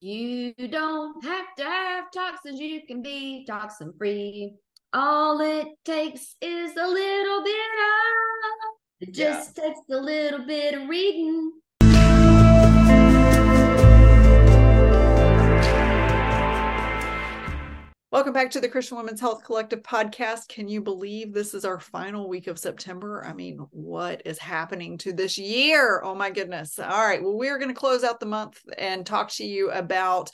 You don't have to have toxins, you can be toxin free. All it takes is a little bit of, it just yeah. takes a little bit of reading. Welcome back to the Christian Women's Health Collective podcast. Can you believe this is our final week of September? I mean, what is happening to this year? Oh my goodness. All right. Well, we're going to close out the month and talk to you about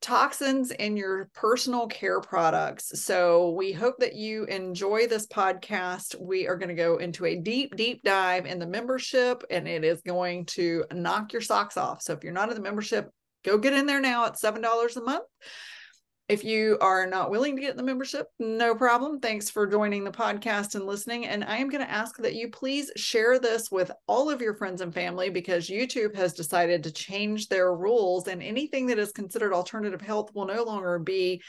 toxins in your personal care products. So we hope that you enjoy this podcast. We are going to go into a deep, deep dive in the membership, and it is going to knock your socks off. So if you're not in the membership, go get in there now at $7 a month. If you are not willing to get the membership, no problem. Thanks for joining the podcast and listening. And I am going to ask that you please share this with all of your friends and family because YouTube has decided to change their rules, and anything that is considered alternative health will no longer be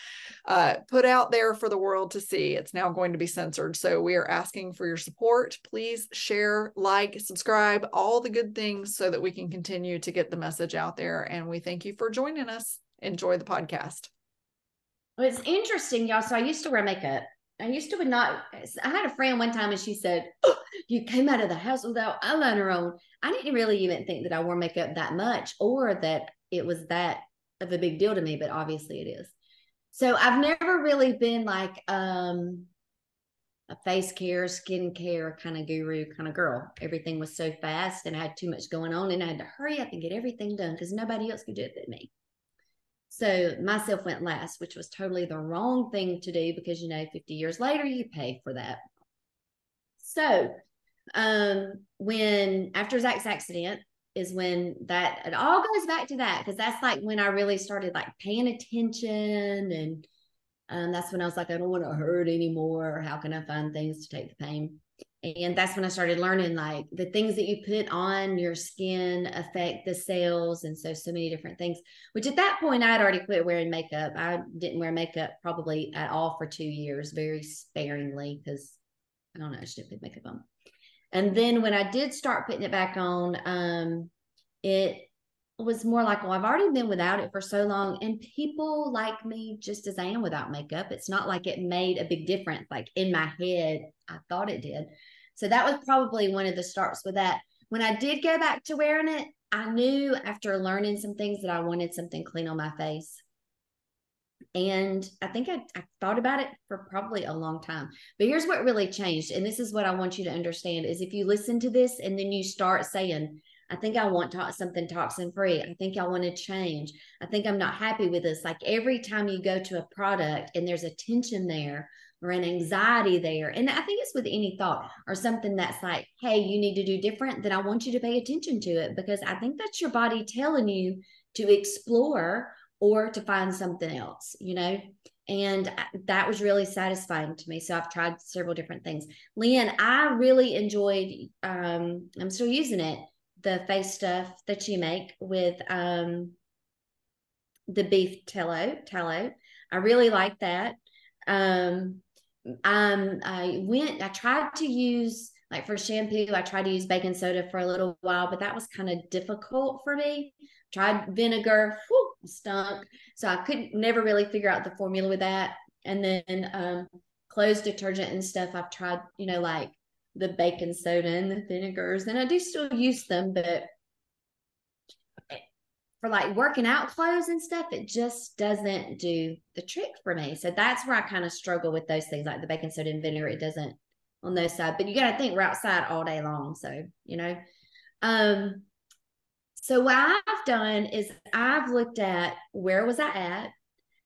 uh, put out there for the world to see. It's now going to be censored. So we are asking for your support. Please share, like, subscribe, all the good things so that we can continue to get the message out there. And we thank you for joining us. Enjoy the podcast. Well, it's interesting, y'all. So I used to wear makeup. I used to would not. I had a friend one time, and she said, oh, "You came out of the house without eyeliner on." I didn't really even think that I wore makeup that much, or that it was that of a big deal to me. But obviously, it is. So I've never really been like um, a face care, skin care kind of guru kind of girl. Everything was so fast, and I had too much going on, and I had to hurry up and get everything done because nobody else could do it but me. So myself went last, which was totally the wrong thing to do because, you know, 50 years later, you pay for that. So um, when after Zach's accident is when that it all goes back to that because that's like when I really started like paying attention and um, that's when I was like, I don't want to hurt anymore. How can I find things to take the pain? And that's when i started learning like the things that you put on your skin affect the cells and so so many different things which at that point i had already quit wearing makeup. I didn't wear makeup probably at all for two years very sparingly because i don't know i didn't put makeup on. And then when i did start putting it back on um it was more like well i've already been without it for so long and people like me just as i am without makeup it's not like it made a big difference like in my head i thought it did so that was probably one of the starts with that. When I did go back to wearing it, I knew after learning some things that I wanted something clean on my face. And I think I, I thought about it for probably a long time. But here's what really changed. And this is what I want you to understand is if you listen to this and then you start saying, I think I want to- something toxin free. I think I want to change. I think I'm not happy with this. Like every time you go to a product and there's a tension there or an anxiety there. And I think it's with any thought or something that's like, hey, you need to do different, then I want you to pay attention to it because I think that's your body telling you to explore or to find something else, you know? And that was really satisfying to me. So I've tried several different things. Lynn, I really enjoyed, um, I'm still using it, the face stuff that you make with um, the beef tallow, tallow. I really like that. Um, um i went i tried to use like for shampoo i tried to use baking soda for a little while but that was kind of difficult for me tried vinegar whew, stunk so i couldn't never really figure out the formula with that and then um clothes detergent and stuff i've tried you know like the baking soda and the vinegars and i do still use them but for like working out clothes and stuff, it just doesn't do the trick for me. So that's where I kind of struggle with those things like the baking soda and vinegar. It doesn't on those side, but you got to think we're outside all day long. So, you know, um, so what I've done is I've looked at where was I at?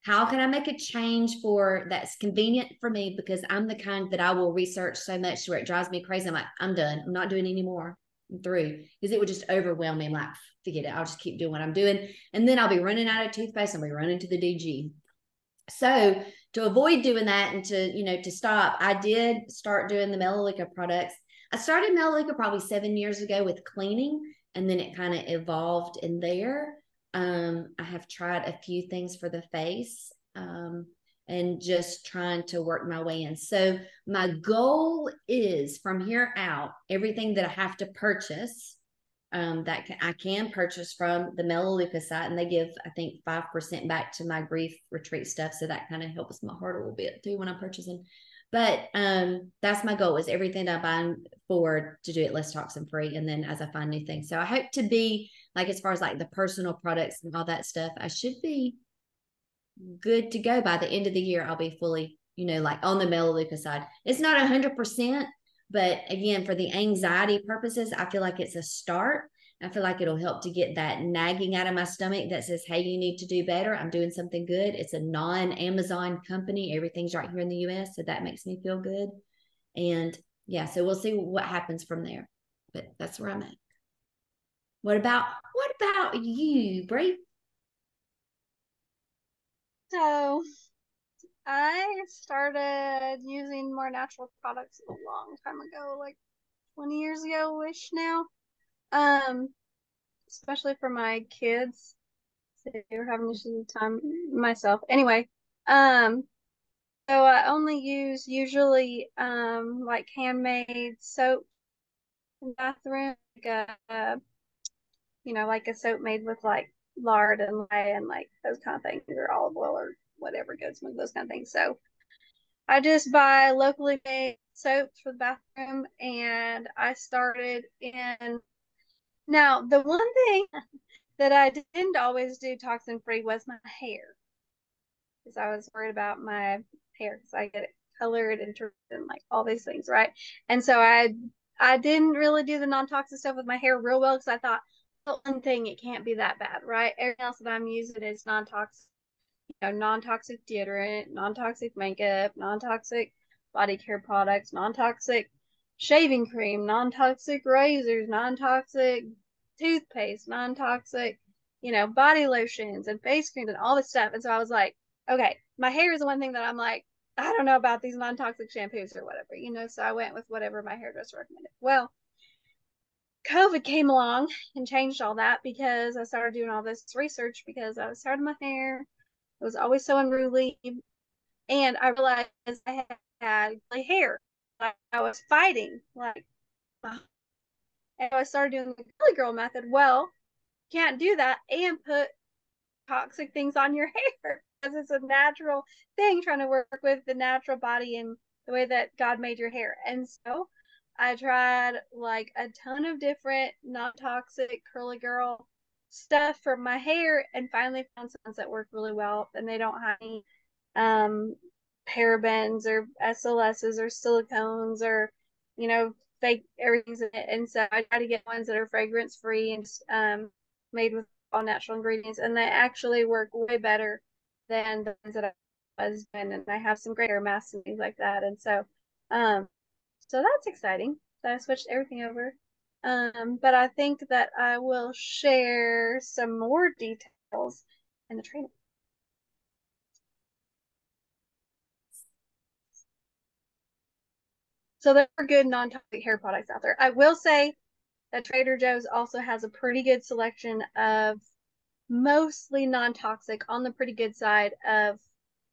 How can I make a change for that's convenient for me? Because I'm the kind that I will research so much where it drives me crazy. I'm like, I'm done. I'm not doing anymore. I'm through because it would just overwhelm me. I'm like, forget it. I'll just keep doing what I'm doing. And then I'll be running out of toothpaste. I'll be running to the DG. So to avoid doing that and to, you know, to stop, I did start doing the Melaleuca products. I started Melaleuca probably seven years ago with cleaning, and then it kind of evolved in there. Um, I have tried a few things for the face um, and just trying to work my way in. So my goal is from here out, everything that I have to purchase um, that I can purchase from the Melaleuca site, and they give I think five percent back to my grief retreat stuff, so that kind of helps my heart a little bit too when I'm purchasing. But um, that's my goal is everything I buy forward to do it less toxin free, and then as I find new things. So I hope to be like as far as like the personal products and all that stuff, I should be good to go by the end of the year. I'll be fully, you know, like on the Melaleuca side. It's not a hundred percent but again, for the anxiety purposes, I feel like it's a start. I feel like it'll help to get that nagging out of my stomach that says, hey, you need to do better. I'm doing something good. It's a non Amazon company. Everything's right here in the US. So that makes me feel good. And yeah, so we'll see what happens from there. But that's where I'm at. What about what about you, Brie? So I started using more natural products a long time ago, like 20 years ago ish now. Um, especially for my kids. They were having issues with time myself. Anyway, um, so I only use usually um like handmade soap in bathroom, like a, you know, like a soap made with like lard and lye and like those kind of things, or olive oil or whatever goes with those kind of things. So I just buy locally made soaps for the bathroom and I started in now the one thing that I didn't always do toxin free was my hair. Because I was worried about my hair because I get it colored and and like all these things, right? And so I I didn't really do the non-toxic stuff with my hair real well because I thought one thing it can't be that bad, right? Everything else that I'm using is non-toxic you know, non-toxic deodorant, non-toxic makeup, non-toxic body care products, non-toxic shaving cream, non-toxic razors, non-toxic toothpaste, non-toxic, you know, body lotions and face creams and all this stuff. And so I was like, okay, my hair is the one thing that I'm like, I don't know about these non-toxic shampoos or whatever, you know. So I went with whatever my hairdresser recommended. Well, COVID came along and changed all that because I started doing all this research because I was tired of my hair. It was always so unruly. And I realized I had gray hair. I was fighting, like, and I started doing the curly girl method. Well, can't do that and put toxic things on your hair because it's a natural thing trying to work with the natural body and the way that God made your hair. And so I tried like a ton of different non toxic curly girl stuff for my hair and finally found some that work really well and they don't have any um parabens or SLSs or silicones or you know fake everything's in it. And so I try to get ones that are fragrance free and um made with all natural ingredients and they actually work way better than the ones that I was doing and I have some great hair masks and things like that. And so um so that's exciting so I switched everything over um, but I think that I will share some more details in the training. So there are good non-toxic hair products out there. I will say that Trader Joe's also has a pretty good selection of mostly non-toxic on the pretty good side of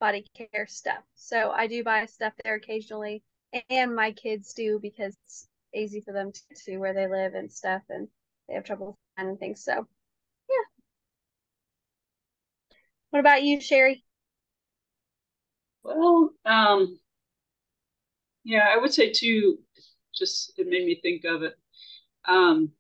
body care stuff. So I do buy stuff there occasionally and my kids do because it's easy for them to to where they live and stuff, and they have trouble finding things. So, yeah. What about you, Sheri? Well, um, yeah, I would say too. Just it made me think of it. Um,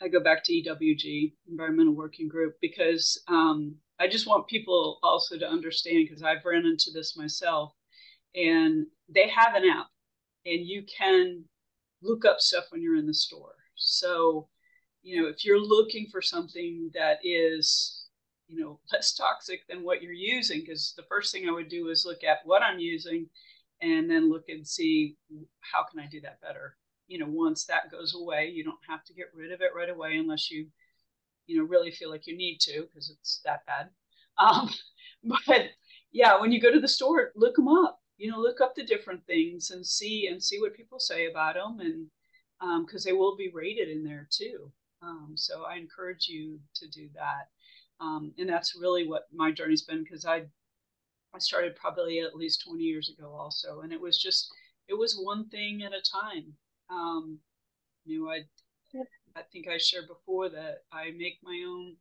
I go back to EWG, Environmental Working Group, because um, I just want people also to understand because I've ran into this myself, and they have an app, and you can look up stuff when you're in the store. So, you know, if you're looking for something that is, you know, less toxic than what you're using, because the first thing I would do is look at what I'm using and then look and see how can I do that better. You know, once that goes away, you don't have to get rid of it right away unless you, you know, really feel like you need to because it's that bad. Um, but yeah, when you go to the store, look them up you know look up the different things and see and see what people say about them and because um, they will be rated in there too. Um, so i encourage you to do that. Um, and that's really what my journey's been because i i started probably at least 20 years ago also and it was just it was one thing at a time. Um, you know i I think I shared before that I make my own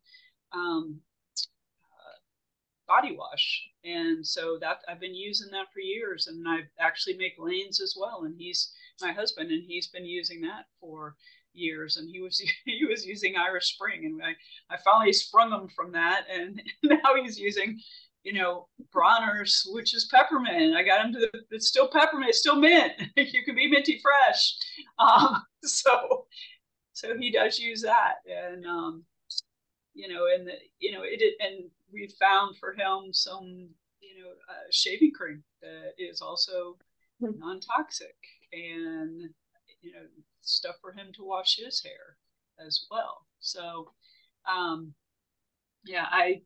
um, body wash, and so that I've been using that for years, and I actually make Lane's as well. And he's my husband, and he's been using that for years, and he was he was using Irish Spring, and I I finally sprung him from that, and now he's using you know, Bronner's, which is peppermint. I got him to the, it's still peppermint, it's still mint. you can be minty fresh. Um, so, so he does use that. And, um, you know, and, the, you know, it, and we found for him some, you know, uh, shaving cream that is also hmm. non-toxic and, you know, stuff for him to wash his hair as well. So, um, yeah, I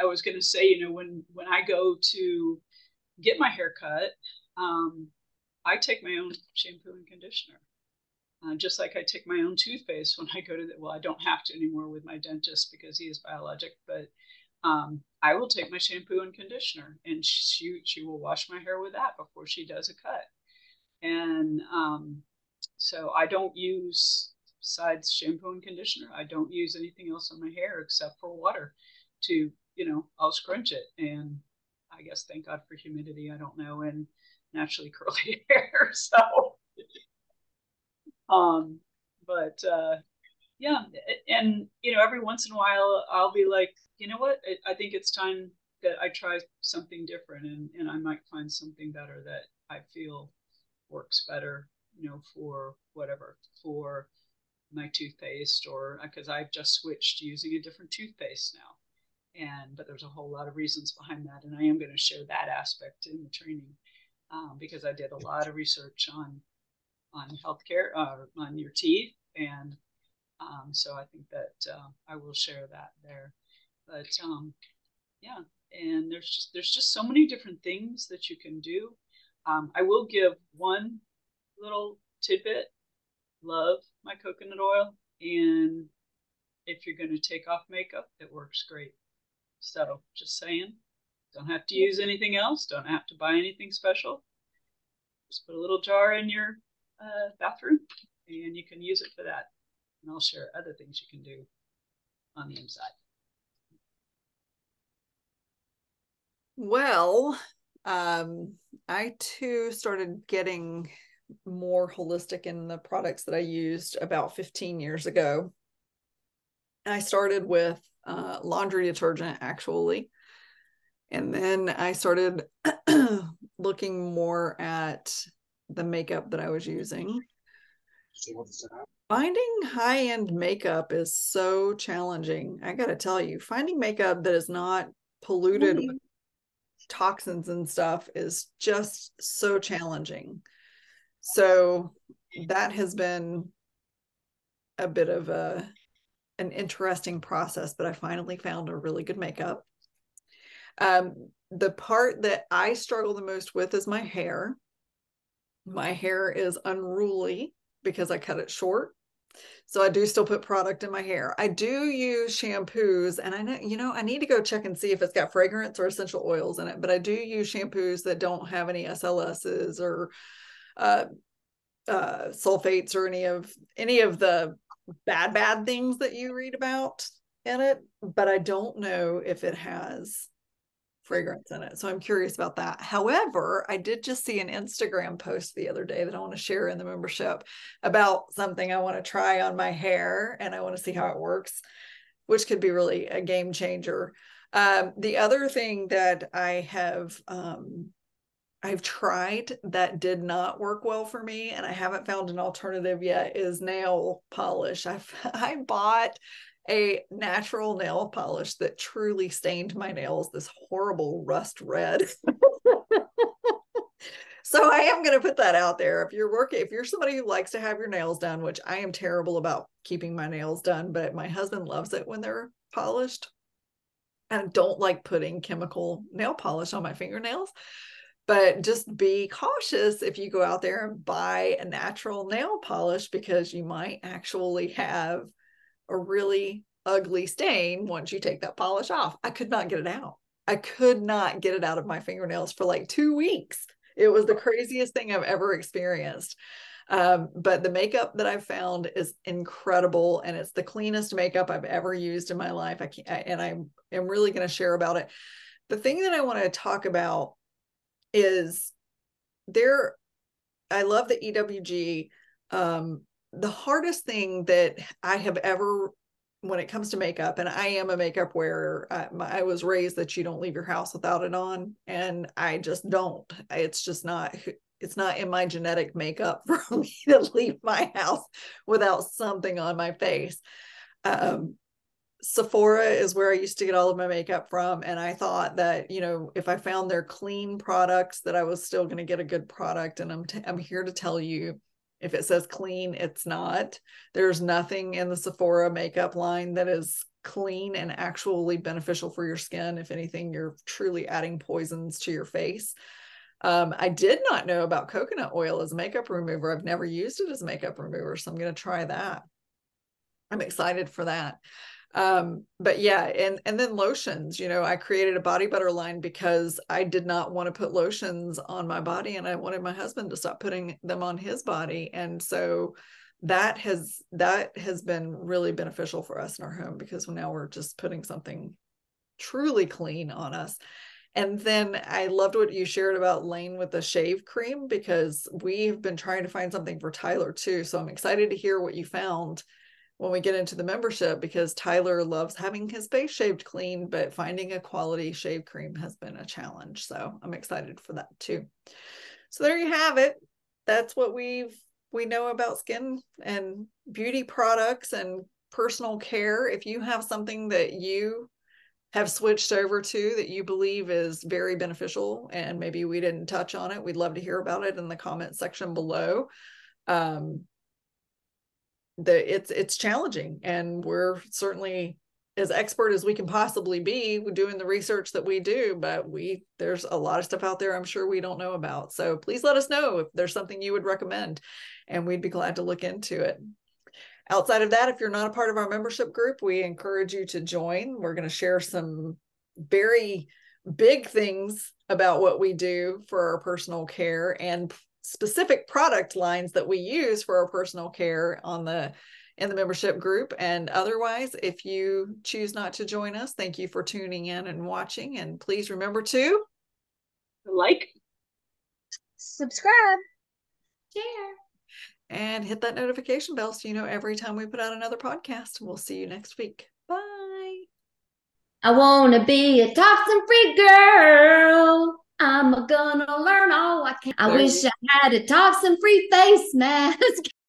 I was going to say, you know, when when I go to get my hair cut, um, I take my own shampoo and conditioner, uh, just like I take my own toothpaste when I go to the. Well, I don't have to anymore with my dentist because he is biologic, but um, I will take my shampoo and conditioner, and she she will wash my hair with that before she does a cut, and um, so I don't use besides shampoo and conditioner. I don't use anything else on my hair except for water to you know, I'll scrunch it. And I guess thank God for humidity. I don't know, and naturally curly hair. So, um, but uh, yeah, and you know, every once in a while, I'll be like, you know what? I, think it's time that I try something different, and and I might find something better that I feel works better. You know, for whatever for my toothpaste or because I've just switched using a different toothpaste now and but there's a whole lot of reasons behind that and i am going to share that aspect in the training um, because i did a lot of research on on healthcare uh, on your teeth and um, so i think that uh, i will share that there but um, yeah and there's just there's just so many different things that you can do um, i will give one little tidbit love my coconut oil and if you're going to take off makeup it works great so just saying, don't have to use anything else. Don't have to buy anything special. Just put a little jar in your uh, bathroom and you can use it for that. And I'll share other things you can do on the inside. Well, um, I too started getting more holistic in the products that I used about 15 years ago. I started with uh, laundry detergent actually. And then I started looking more at the makeup that I was using. Finding high end makeup is so challenging. I got to tell you, finding makeup that is not polluted mm-hmm. with toxins and stuff is just so challenging. So that has been a bit of a an interesting process, but I finally found a really good makeup. Um, the part that I struggle the most with is my hair. My hair is unruly because I cut it short. So I do still put product in my hair. I do use shampoos and I know, you know, I need to go check and see if it's got fragrance or essential oils in it, but I do use shampoos that don't have any SLSs or uh, uh, sulfates or any of any of the bad bad things that you read about in it but i don't know if it has fragrance in it so i'm curious about that however i did just see an instagram post the other day that i want to share in the membership about something i want to try on my hair and i want to see how it works which could be really a game changer um, the other thing that i have um, I've tried that did not work well for me and I haven't found an alternative yet is nail polish. I've I bought a natural nail polish that truly stained my nails this horrible rust red. so I am going to put that out there. If you're working, if you're somebody who likes to have your nails done, which I am terrible about keeping my nails done, but my husband loves it when they're polished. I don't like putting chemical nail polish on my fingernails but just be cautious if you go out there and buy a natural nail polish because you might actually have a really ugly stain once you take that polish off. I could not get it out. I could not get it out of my fingernails for like two weeks. It was the craziest thing I've ever experienced. Um, but the makeup that I've found is incredible and it's the cleanest makeup I've ever used in my life. I can't, I, and I am really going to share about it. The thing that I want to talk about is there, I love the EWG. Um, the hardest thing that I have ever when it comes to makeup and i am a makeup wearer I, I, was raised that you don't leave your house without it on and i just don't. It's just not it's not in my genetic makeup for me to leave my house without something on my face. Um, sephora is where i used to get all of my makeup from and i thought that you know if i found their clean products that i was still going to get a good product and i'm t- i'm here to tell you if it says clean, it's not. There's nothing in the Sephora makeup line that is clean and actually beneficial for your skin. If anything, you're truly adding poisons to your face. Um, I did not know about coconut oil as a makeup remover. I've never used it as a makeup remover, so I'm going to try that. I'm excited for that um but yeah and and then lotions you know i created a body butter line because i did not want to put lotions on my body and i wanted my husband to stop putting them on his body and so that has that has been really beneficial for us in our home because now we're just putting something truly clean on us and then I loved what you shared about Lane with the shave cream because we've been trying to find something for Tyler too. So I'm excited to hear what you found when we get into the membership because Tyler loves having his face shaved clean, but finding a quality shave cream has been a challenge. So I'm excited for that too. So there you have it. That's what we've we know about skin and beauty products and personal care. If you have something that you have switched over to that you believe is very beneficial and maybe we didn't touch on it, we'd love to hear about it in the comment section below. Um, the it's it's challenging and we're certainly as expert as we can possibly be doing the research that we do but we there's a lot of stuff out there i'm sure we don't know about. So please let us know if there's something you would recommend and we'd be glad to look into it. Outside of that if you're not a part of our membership group we encourage you to join. We're going to share some very big things about what we do for our personal care and specific product lines that we use for our personal care on the in the membership group. And otherwise if you choose not to join us thank you for tuning in and watching. And please remember to like. Subscribe. Share. And hit that notification bell so you know every time we put out another podcast. We'll see you next week. Bye. I want to be a toxin free girl I'm gonna learn all I can. I wish I had a toxin free face mask.